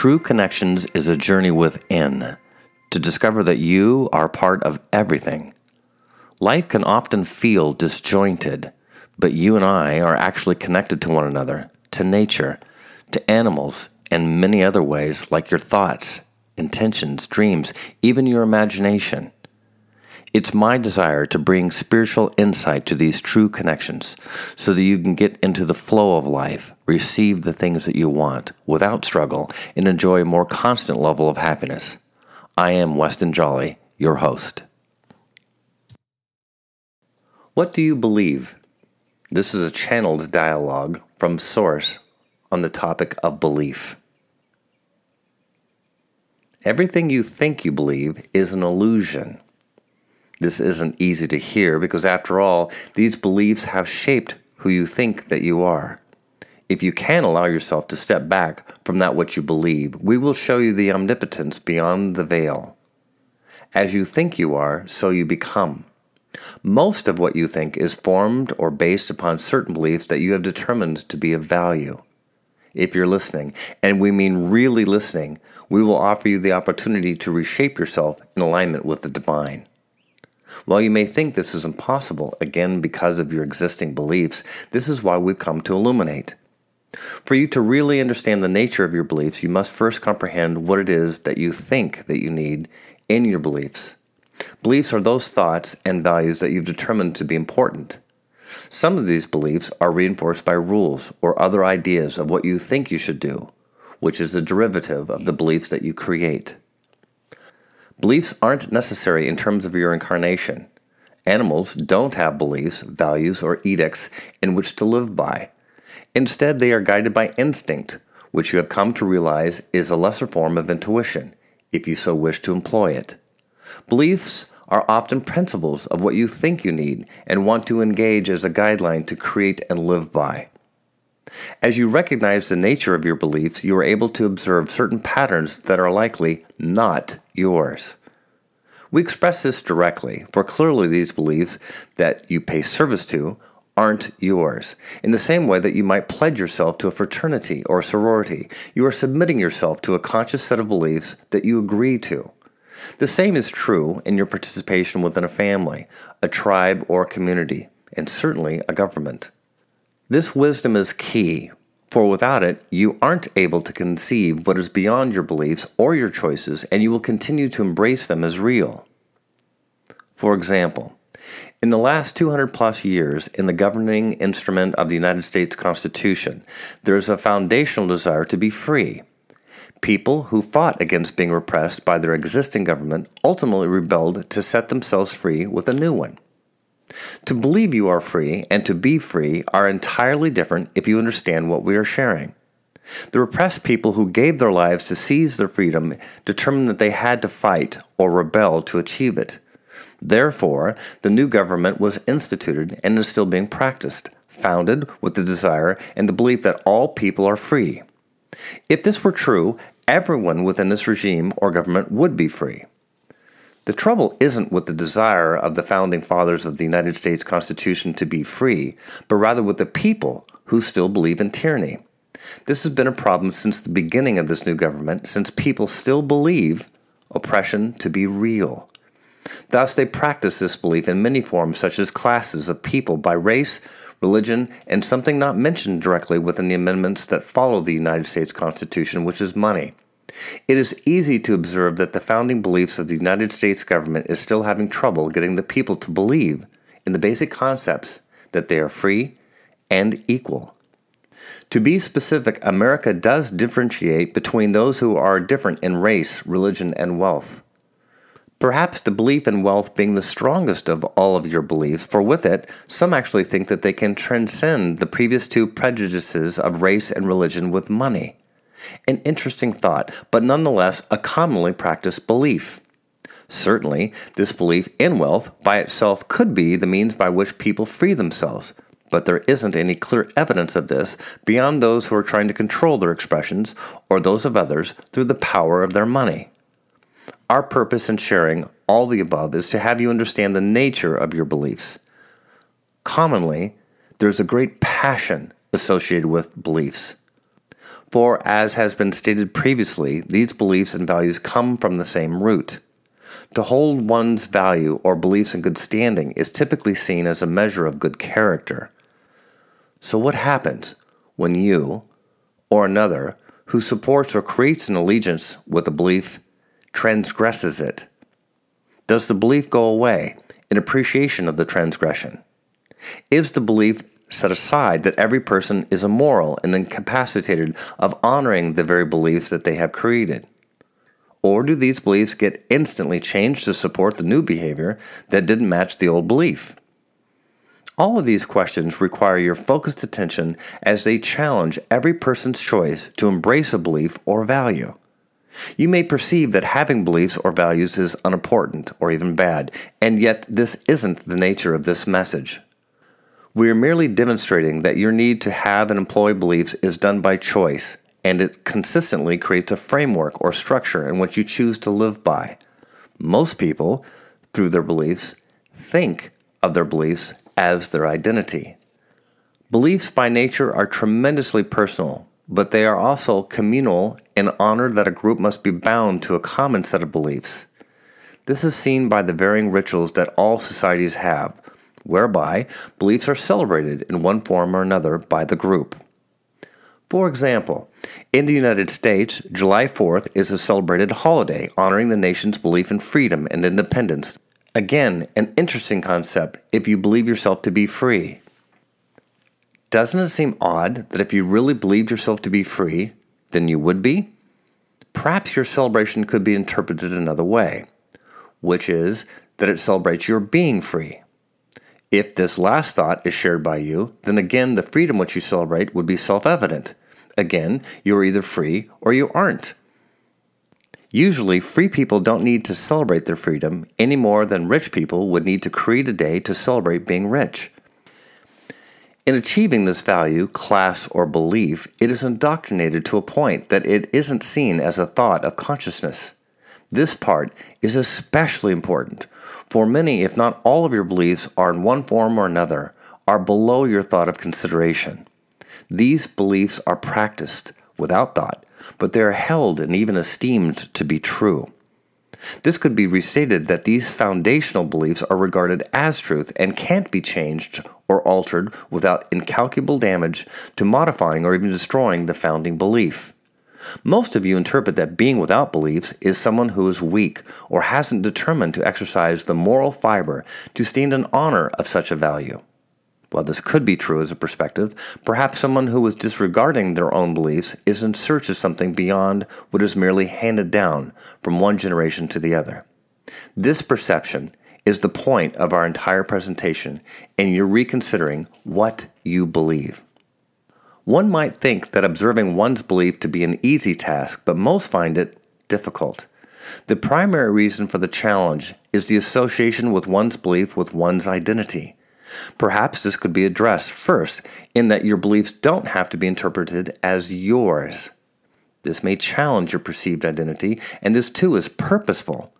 True Connections is a journey within to discover that you are part of everything. Life can often feel disjointed, but you and I are actually connected to one another, to nature, to animals, and many other ways like your thoughts, intentions, dreams, even your imagination. It's my desire to bring spiritual insight to these true connections so that you can get into the flow of life, receive the things that you want without struggle, and enjoy a more constant level of happiness. I am Weston Jolly, your host. What do you believe? This is a channeled dialogue from Source on the topic of belief. Everything you think you believe is an illusion. This isn't easy to hear because, after all, these beliefs have shaped who you think that you are. If you can allow yourself to step back from that which you believe, we will show you the omnipotence beyond the veil. As you think you are, so you become. Most of what you think is formed or based upon certain beliefs that you have determined to be of value. If you're listening, and we mean really listening, we will offer you the opportunity to reshape yourself in alignment with the divine. While you may think this is impossible, again because of your existing beliefs, this is why we've come to illuminate. For you to really understand the nature of your beliefs, you must first comprehend what it is that you think that you need in your beliefs. Beliefs are those thoughts and values that you've determined to be important. Some of these beliefs are reinforced by rules or other ideas of what you think you should do, which is a derivative of the beliefs that you create. Beliefs aren't necessary in terms of your incarnation. Animals don't have beliefs, values, or edicts in which to live by. Instead, they are guided by instinct, which you have come to realize is a lesser form of intuition, if you so wish to employ it. Beliefs are often principles of what you think you need and want to engage as a guideline to create and live by. As you recognize the nature of your beliefs, you are able to observe certain patterns that are likely not yours. We express this directly, for clearly these beliefs that you pay service to aren't yours. In the same way that you might pledge yourself to a fraternity or sorority, you are submitting yourself to a conscious set of beliefs that you agree to. The same is true in your participation within a family, a tribe, or a community, and certainly a government. This wisdom is key, for without it, you aren't able to conceive what is beyond your beliefs or your choices, and you will continue to embrace them as real. For example, in the last 200 plus years, in the governing instrument of the United States Constitution, there is a foundational desire to be free. People who fought against being repressed by their existing government ultimately rebelled to set themselves free with a new one. To believe you are free and to be free are entirely different if you understand what we are sharing. The repressed people who gave their lives to seize their freedom determined that they had to fight or rebel to achieve it. Therefore, the new government was instituted and is still being practiced, founded with the desire and the belief that all people are free. If this were true, everyone within this regime or government would be free. The trouble isn't with the desire of the founding fathers of the United States Constitution to be free, but rather with the people who still believe in tyranny. This has been a problem since the beginning of this new government, since people still believe oppression to be real. Thus, they practice this belief in many forms, such as classes of people by race, religion, and something not mentioned directly within the amendments that follow the United States Constitution, which is money. It is easy to observe that the founding beliefs of the United States government is still having trouble getting the people to believe in the basic concepts that they are free and equal. To be specific, America does differentiate between those who are different in race, religion, and wealth. Perhaps the belief in wealth being the strongest of all of your beliefs, for with it, some actually think that they can transcend the previous two prejudices of race and religion with money. An interesting thought, but nonetheless a commonly practiced belief. Certainly, this belief in wealth by itself could be the means by which people free themselves, but there isn't any clear evidence of this beyond those who are trying to control their expressions or those of others through the power of their money. Our purpose in sharing all the above is to have you understand the nature of your beliefs. Commonly, there's a great passion associated with beliefs. For, as has been stated previously, these beliefs and values come from the same root. To hold one's value or beliefs in good standing is typically seen as a measure of good character. So, what happens when you or another who supports or creates an allegiance with a belief transgresses it? Does the belief go away in appreciation of the transgression? Is the belief set aside that every person is immoral and incapacitated of honoring the very beliefs that they have created? Or do these beliefs get instantly changed to support the new behavior that didn't match the old belief? All of these questions require your focused attention as they challenge every person's choice to embrace a belief or value. You may perceive that having beliefs or values is unimportant or even bad, and yet this isn't the nature of this message. We are merely demonstrating that your need to have and employ beliefs is done by choice, and it consistently creates a framework or structure in which you choose to live by. Most people, through their beliefs, think of their beliefs as their identity. Beliefs by nature are tremendously personal, but they are also communal in honor that a group must be bound to a common set of beliefs. This is seen by the varying rituals that all societies have, whereby beliefs are celebrated in one form or another by the group. For example, in the United States, July 4th is a celebrated holiday honoring the nation's belief in freedom and independence. Again, an interesting concept if you believe yourself to be free. Doesn't it seem odd that if you really believed yourself to be free, then you would be? Perhaps your celebration could be interpreted another way, which is that it celebrates your being free. If this last thought is shared by you, then again the freedom which you celebrate would be self evident. Again, you are either free or you aren't. Usually, free people don't need to celebrate their freedom any more than rich people would need to create a day to celebrate being rich. In achieving this value, class, or belief, it is indoctrinated to a point that it isn't seen as a thought of consciousness. This part is especially important, for many, if not all of your beliefs are in one form or another, are below your thought of consideration. These beliefs are practiced without thought, but they are held and even esteemed to be true. This could be restated that these foundational beliefs are regarded as truth and can't be changed or altered without incalculable damage to modifying or even destroying the founding belief. Most of you interpret that being without beliefs is someone who is weak or hasn't determined to exercise the moral fiber to stand in honor of such a value. While this could be true as a perspective, perhaps someone who is disregarding their own beliefs is in search of something beyond what is merely handed down from one generation to the other. This perception is the point of our entire presentation, and you're reconsidering what you believe. One might think that observing one's belief to be an easy task, but most find it difficult. The primary reason for the challenge is the association with one's belief with one's identity. Perhaps this could be addressed first in that your beliefs don't have to be interpreted as yours. This may challenge your perceived identity, and this too is purposeful,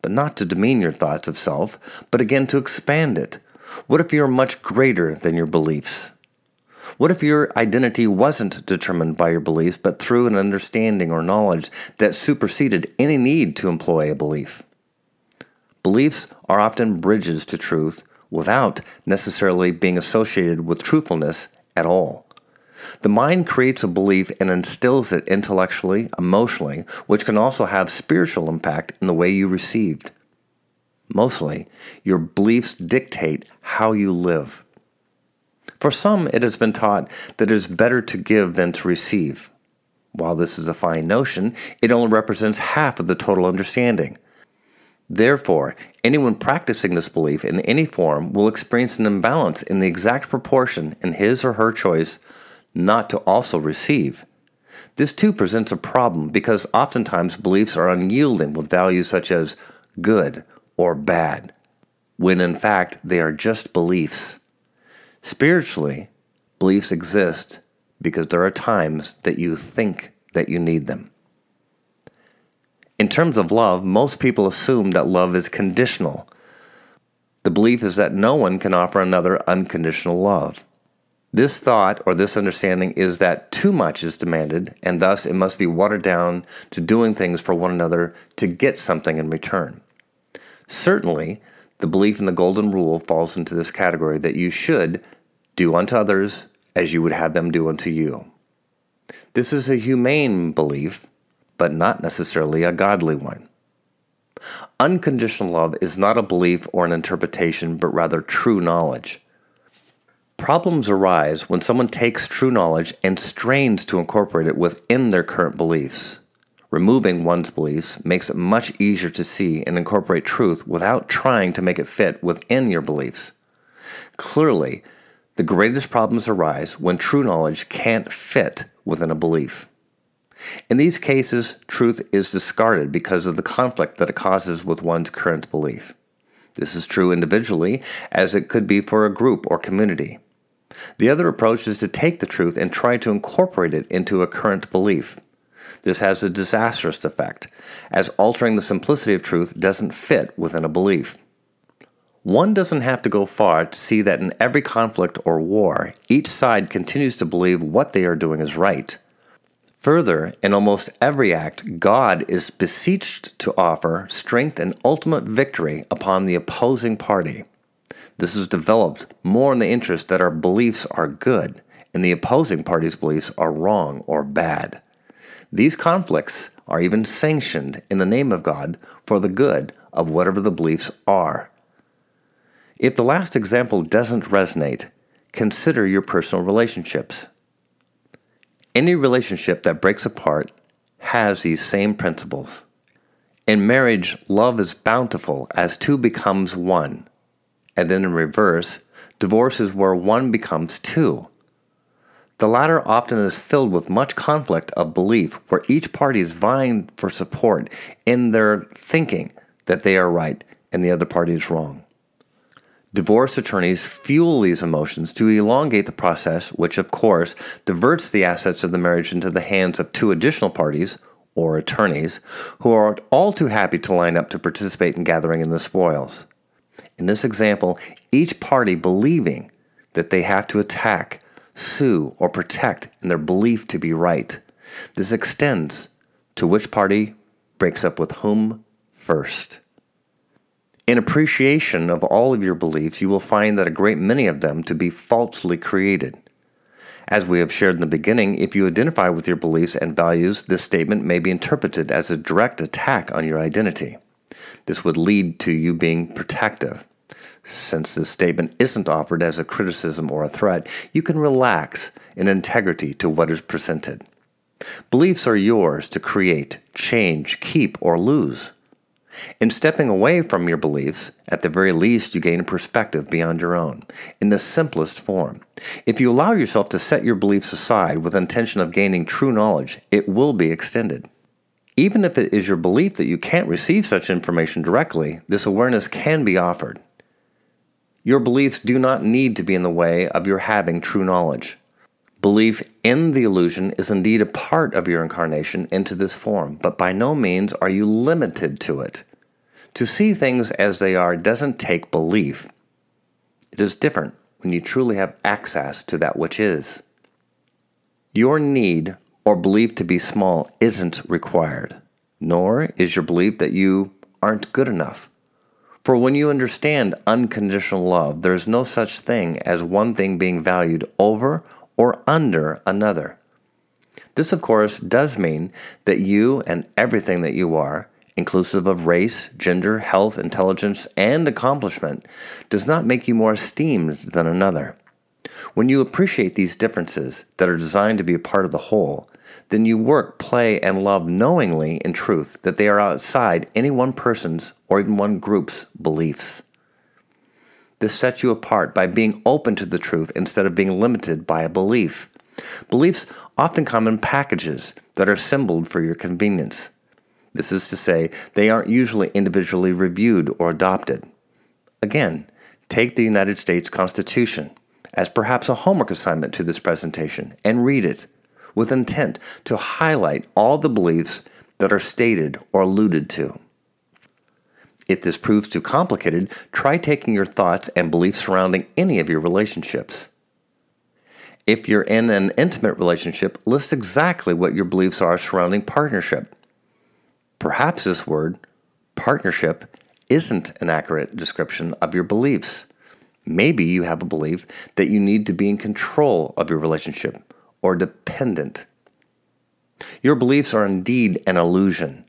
but not to demean your thoughts of self, but again to expand it. What if you're much greater than your beliefs? What if your identity wasn't determined by your beliefs, but through an understanding or knowledge that superseded any need to employ a belief? Beliefs are often bridges to truth without necessarily being associated with truthfulness at all. The mind creates a belief and instills it intellectually, emotionally, which can also have spiritual impact in the way you received. Mostly, your beliefs dictate how you live. For some, it has been taught that it is better to give than to receive. While this is a fine notion, it only represents half of the total understanding. Therefore, anyone practicing this belief in any form will experience an imbalance in the exact proportion in his or her choice not to also receive. This too presents a problem because oftentimes beliefs are unyielding with values such as good or bad, when in fact they are just beliefs. Spiritually, beliefs exist because there are times that you think that you need them. In terms of love, most people assume that love is conditional. The belief is that no one can offer another unconditional love. This thought or this understanding is that too much is demanded, and thus it must be watered down to doing things for one another to get something in return. Certainly, the belief in the golden rule falls into this category that you should do unto others as you would have them do unto you. This is a humane belief, but not necessarily a godly one. Unconditional love is not a belief or an interpretation, but rather true knowledge. Problems arise when someone takes true knowledge and strains to incorporate it within their current beliefs. Removing one's beliefs makes it much easier to see and incorporate truth without trying to make it fit within your beliefs. Clearly, the greatest problems arise when true knowledge can't fit within a belief. In these cases, truth is discarded because of the conflict that it causes with one's current belief. This is true individually, as it could be for a group or community. The other approach is to take the truth and try to incorporate it into a current belief. This has a disastrous effect, as altering the simplicity of truth doesn't fit within a belief. One doesn't have to go far to see that in every conflict or war, each side continues to believe what they are doing is right. Further, in almost every act, God is beseeched to offer strength and ultimate victory upon the opposing party. This is developed more in the interest that our beliefs are good and the opposing party's beliefs are wrong or bad. These conflicts are even sanctioned in the name of God for the good of whatever the beliefs are. If the last example doesn't resonate, consider your personal relationships. Any relationship that breaks apart has these same principles. In marriage, love is bountiful as two becomes one and then in reverse, divorce is where one becomes two. The latter often is filled with much conflict of belief, where each party is vying for support in their thinking that they are right and the other party is wrong. Divorce attorneys fuel these emotions to elongate the process, which of course diverts the assets of the marriage into the hands of two additional parties, or attorneys, who are all too happy to line up to participate in gathering in the spoils. In this example, each party believing that they have to attack, sue, or protect in their belief to be right. This extends to which party breaks up with whom first. In appreciation of all of your beliefs, you will find that a great many of them to be falsely created. As we have shared in the beginning, if you identify with your beliefs and values, this statement may be interpreted as a direct attack on your identity. This would lead to you being protective. Since this statement isn't offered as a criticism or a threat, you can relax in integrity to what is presented. Beliefs are yours to create, change, keep, or lose. In stepping away from your beliefs, at the very least, you gain a perspective beyond your own, in the simplest form. If you allow yourself to set your beliefs aside with intention of gaining true knowledge, it will be extended. Even if it is your belief that you can't receive such information directly, this awareness can be offered. Your beliefs do not need to be in the way of your having true knowledge. Belief in the illusion is indeed a part of your incarnation into this form, but by no means are you limited to it. To see things as they are doesn't take belief. It is different when you truly have access to that which is. Your need or belief to be small isn't required, nor is your belief that you aren't good enough. For when you understand unconditional love, there is no such thing as one thing being valued over or under another. This, of course, does mean that you and everything that you are, inclusive of race, gender, health, intelligence, and accomplishment, does not make you more esteemed than another. When you appreciate these differences that are designed to be a part of the whole, then you work, play, and love knowingly in truth that they are outside any one person's or even one group's beliefs. This sets you apart by being open to the truth instead of being limited by a belief. Beliefs often come in packages that are assembled for your convenience. This is to say, they aren't usually individually reviewed or adopted. Again, take the United States Constitution as perhaps a homework assignment to this presentation and read it with intent to highlight all the beliefs that are stated or alluded to. If this proves too complicated, try taking your thoughts and beliefs surrounding any of your relationships. If you're in an intimate relationship, list exactly what your beliefs are surrounding partnership. Perhaps this word, partnership, isn't an accurate description of your beliefs. Maybe you have a belief that you need to be in control of your relationship or dependent. Your beliefs are indeed an illusion.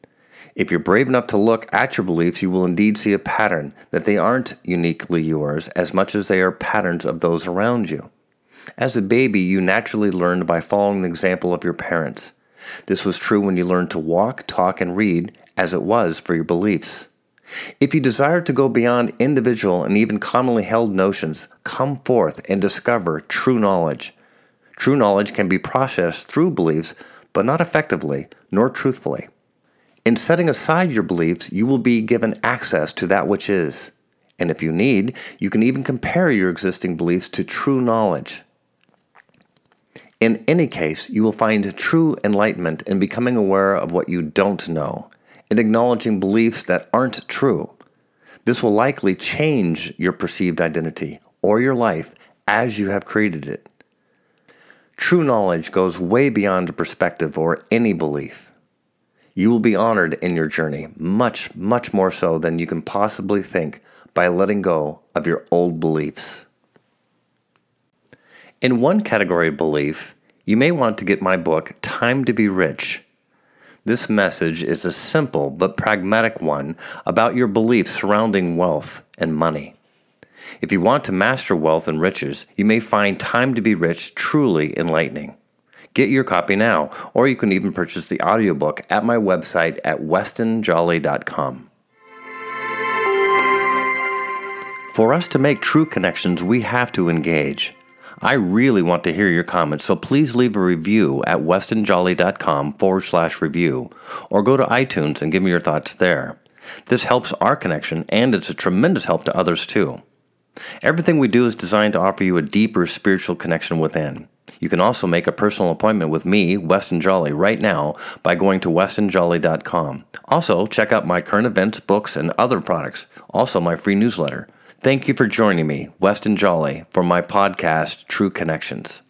If you're brave enough to look at your beliefs, you will indeed see a pattern that they aren't uniquely yours as much as they are patterns of those around you. As a baby, you naturally learned by following the example of your parents. This was true when you learned to walk, talk, and read, as it was for your beliefs. If you desire to go beyond individual and even commonly held notions, come forth and discover true knowledge. True knowledge can be processed through beliefs, but not effectively nor truthfully. In setting aside your beliefs, you will be given access to that which is. And if you need, you can even compare your existing beliefs to true knowledge. In any case, you will find true enlightenment in becoming aware of what you don't know in acknowledging beliefs that aren't true. This will likely change your perceived identity or your life as you have created it. True knowledge goes way beyond a perspective or any belief. You will be honored in your journey, much, much more so than you can possibly think by letting go of your old beliefs. In one category of belief, you may want to get my book, Time to Be Rich this message is a simple but pragmatic one about your beliefs surrounding wealth and money. If you want to master wealth and riches, you may find Time to Be Rich truly enlightening. Get your copy now, or you can even purchase the audiobook at my website at westonjolly.com. For us to make true connections, we have to engage. I really want to hear your comments, so please leave a review at westonjolly.com forward slash review or go to iTunes and give me your thoughts there. This helps our connection and it's a tremendous help to others too. Everything we do is designed to offer you a deeper spiritual connection within. You can also make a personal appointment with me, Weston Jolly, right now by going to westonjolly.com. Also, check out my current events, books, and other products. Also, my free newsletter. Thank you for joining me, Weston Jolly, for my podcast, True Connections.